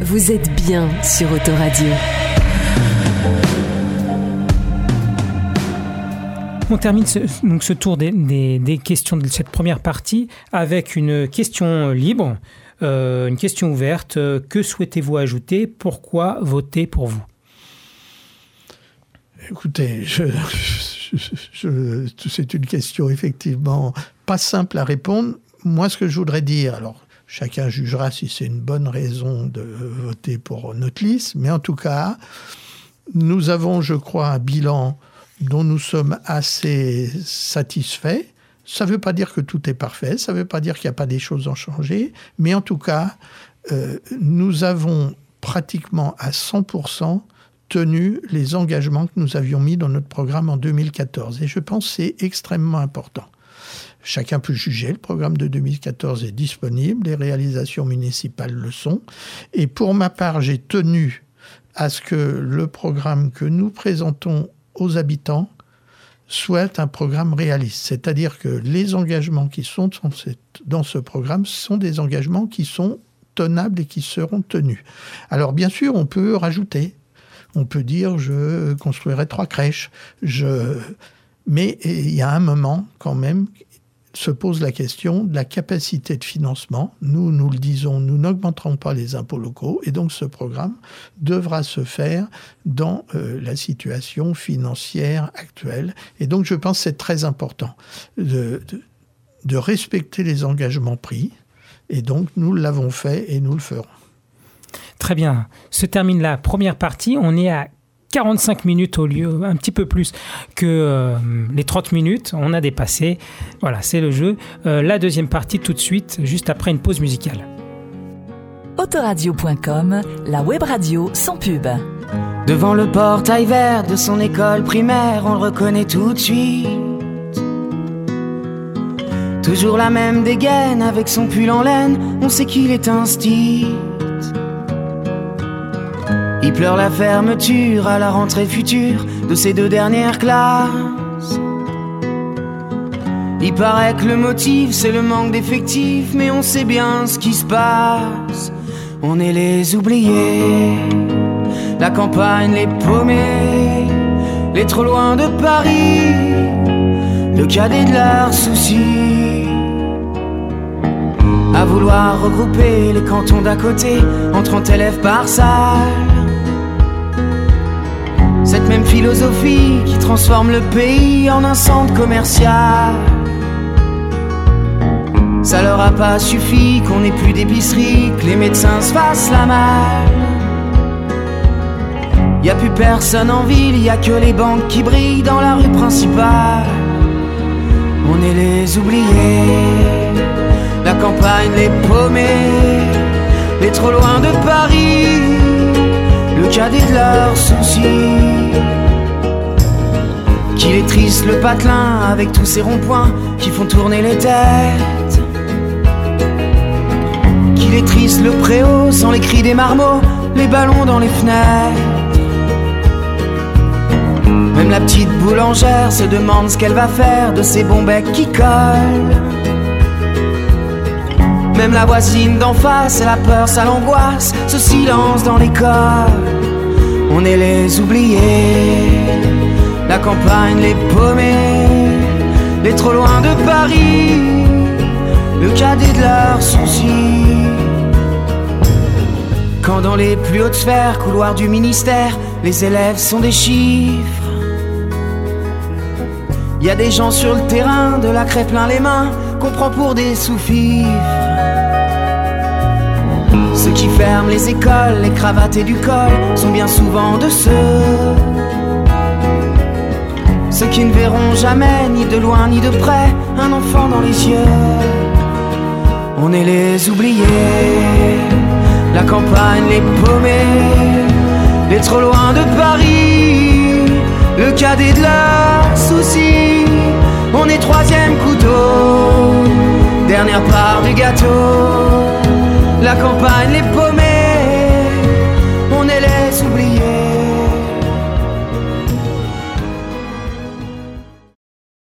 Vous êtes bien sur Autoradio. On termine ce, donc ce tour des, questions de cette première partie avec une question libre, euh, une question ouverte. Que souhaitez-vous ajouter? Pourquoi voter pour vous? Écoutez, c'est une question effectivement pas simple à répondre. Moi, ce que je voudrais dire, alors chacun jugera si c'est une bonne raison de voter pour notre liste, mais en tout cas, nous avons, je crois, un bilan dont nous sommes assez satisfaits. Ça ne veut pas dire que tout est parfait, ça ne veut pas dire qu'il n'y a pas des choses à changer, mais en tout cas, euh, nous avons pratiquement à 100% tenu les engagements que nous avions mis dans notre programme en 2014. Et je pense que c'est extrêmement important. Chacun peut juger, le programme de 2014 est disponible, les réalisations municipales le sont. Et pour ma part, j'ai tenu à ce que le programme que nous présentons aux habitants soit un programme réaliste. C'est-à-dire que les engagements qui sont dans ce programme sont des engagements qui sont tenables et qui seront tenus. Alors bien sûr, on peut rajouter. On peut dire je construirai trois crèches. Je... Mais il y a un moment quand même se pose la question de la capacité de financement. Nous, nous le disons, nous n'augmenterons pas les impôts locaux et donc ce programme devra se faire dans euh, la situation financière actuelle. Et donc je pense que c'est très important de, de respecter les engagements pris et donc nous l'avons fait et nous le ferons. Très bien. Se termine la première partie. On est à 45 minutes au lieu, un petit peu plus que euh, les 30 minutes. On a dépassé. Voilà, c'est le jeu. Euh, la deuxième partie tout de suite, juste après une pause musicale. Autoradio.com, la web radio sans pub. Devant le portail vert de son école primaire, on le reconnaît tout de suite. Toujours la même dégaine avec son pull en laine, on sait qu'il est un style. Pleure la fermeture à la rentrée future de ces deux dernières classes. Il paraît que le motif c'est le manque d'effectifs, mais on sait bien ce qui se passe. On est les oubliés, la campagne les paumés, les trop loin de Paris, le cadet de leurs soucis. À vouloir regrouper les cantons d'à côté en 30 élèves par salle. Cette même philosophie qui transforme le pays en un centre commercial. Ça leur a pas suffi qu'on ait plus d'épicerie, que les médecins se fassent la malle. Y a plus personne en ville, y a que les banques qui brillent dans la rue principale. On est les oubliés, la campagne les paumés, les trop loin de Paris le cadet de leurs soucis. Qu'il est triste le patelin avec tous ces ronds-points qui font tourner les têtes. Qu'il est triste le préau sans les cris des marmots, les ballons dans les fenêtres. Même la petite boulangère se demande ce qu'elle va faire de ces bons becs qui collent. Même la voisine d'en face, la peur, ça l'angoisse, ce silence dans l'école. On est les oubliés, la campagne les paumés, les trop loin de Paris, le cadet de leurs soucis. Quand dans les plus hautes sphères, couloirs du ministère, les élèves sont des chiffres. Y a des gens sur le terrain, de la craie plein les mains, qu'on prend pour des sous-fifres. Ceux qui ferment les écoles, les cravates et du col sont bien souvent de ceux. Ceux qui ne verront jamais, ni de loin ni de près, un enfant dans les yeux. On est les oubliés, la campagne les paumés, les trop loin de Paris, le cadet de leurs soucis. On est troisième couteau, dernière part du gâteau. La campagne les paumés, on est les oubliés.